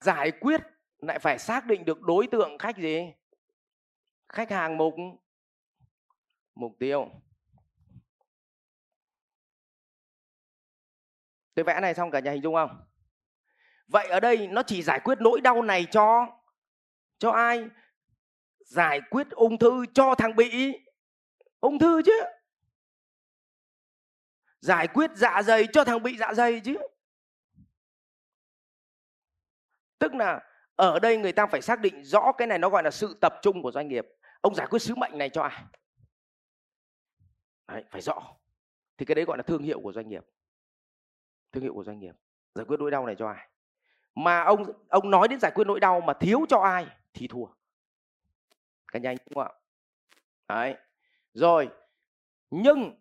giải quyết, lại phải xác định được đối tượng khách gì? Khách hàng mục. Mục tiêu. Tôi vẽ này xong cả nhà hình dung không? Vậy ở đây nó chỉ giải quyết nỗi đau này cho cho ai? Giải quyết ung thư cho thằng bị ung thư chứ. Giải quyết dạ dày cho thằng bị dạ dày chứ. Tức là ở đây người ta phải xác định rõ cái này nó gọi là sự tập trung của doanh nghiệp. Ông giải quyết sứ mệnh này cho ai? Đấy, phải rõ. Thì cái đấy gọi là thương hiệu của doanh nghiệp. Thương hiệu của doanh nghiệp. Giải quyết nỗi đau này cho ai? Mà ông ông nói đến giải quyết nỗi đau mà thiếu cho ai thì thua. Cả nhanh đúng không ạ? Đấy. Rồi. Nhưng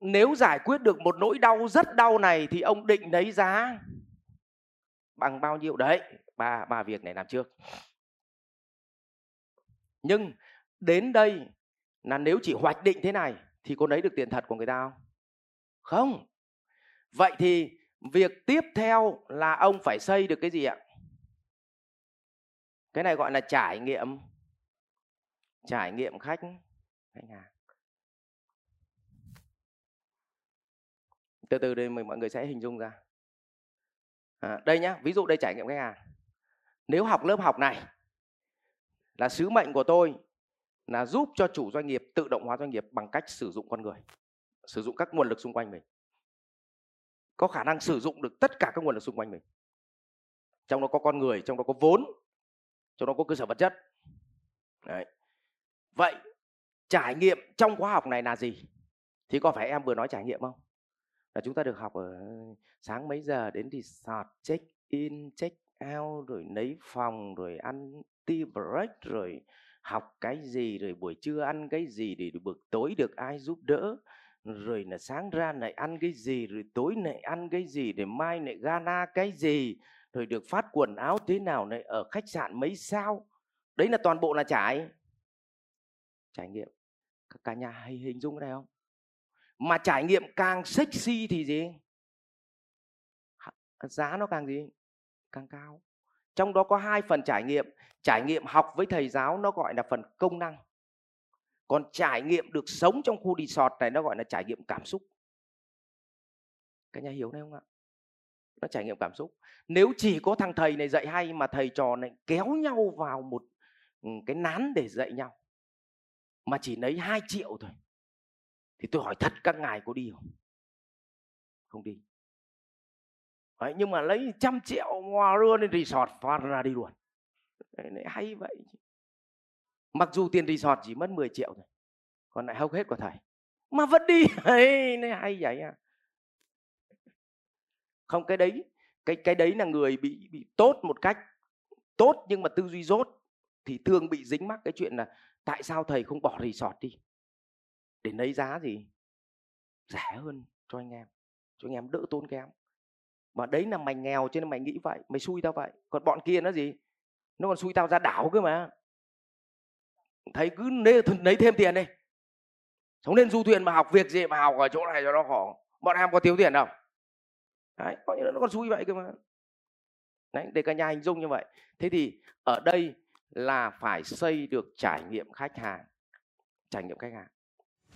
nếu giải quyết được một nỗi đau rất đau này thì ông định lấy giá bằng bao nhiêu? Đấy, ba ba việc này làm trước. Nhưng đến đây là nếu chỉ hoạch định thế này thì cô lấy được tiền thật của người ta không? Không. Vậy thì việc tiếp theo là ông phải xây được cái gì ạ? Cái này gọi là trải nghiệm. Trải nghiệm khách khách hàng. Từ từ đây mình, mọi người sẽ hình dung ra à, đây nhá ví dụ đây trải nghiệm khách hàng à. nếu học lớp học này là sứ mệnh của tôi là giúp cho chủ doanh nghiệp tự động hóa doanh nghiệp bằng cách sử dụng con người sử dụng các nguồn lực xung quanh mình. Có khả năng sử dụng được tất cả các nguồn lực xung quanh mình. Trong đó có con người trong đó có vốn trong đó có cơ sở vật chất. Đấy. vậy trải nghiệm trong khóa học này là gì? Thì có phải em vừa nói trải nghiệm không? Là chúng ta được học ở sáng mấy giờ, đến thì sọt, check in, check out, rồi lấy phòng, rồi ăn tea break, rồi học cái gì, rồi buổi trưa ăn cái gì để buổi tối được ai giúp đỡ. Rồi là sáng ra lại ăn cái gì, rồi tối lại ăn cái gì, để mai lại gana cái gì, rồi được phát quần áo thế nào này ở khách sạn mấy sao. Đấy là toàn bộ là trải. Trải nghiệm. Cả nhà hay hình dung cái này không? Mà trải nghiệm càng sexy thì gì? Giá nó càng gì? Càng cao. Trong đó có hai phần trải nghiệm. Trải nghiệm học với thầy giáo nó gọi là phần công năng. Còn trải nghiệm được sống trong khu resort này nó gọi là trải nghiệm cảm xúc. Các nhà hiểu này không ạ? Nó trải nghiệm cảm xúc. Nếu chỉ có thằng thầy này dạy hay mà thầy trò này kéo nhau vào một ừ, cái nán để dạy nhau, mà chỉ lấy 2 triệu thôi thì tôi hỏi thật các ngài có đi không? Không đi. Đấy, nhưng mà lấy trăm triệu hoa đưa lên resort phát ra đi luôn. Đấy, hay vậy mặc dù tiền resort chỉ mất 10 triệu thôi còn lại hốc hết của thầy. Mà vẫn đi. Ấy hay vậy à. Không cái đấy cái cái đấy là người bị bị tốt một cách tốt nhưng mà tư duy dốt thì thường bị dính mắc cái chuyện là tại sao thầy không bỏ resort đi? Để lấy giá gì rẻ hơn cho anh em, cho anh em đỡ tốn kém. Mà đấy là mày nghèo cho nên mày nghĩ vậy, mày xui tao vậy. Còn bọn kia nó gì? Nó còn xui tao ra đảo cơ mà. Thấy cứ lấy thêm tiền đi. Sống lên du thuyền mà học việc gì mà học ở chỗ này cho nó khổ. Bọn em có thiếu tiền đâu. Đấy có như nó còn xui vậy cơ mà. Đấy, để cả nhà hình dung như vậy. Thế thì ở đây là phải xây được trải nghiệm khách hàng, trải nghiệm khách hàng.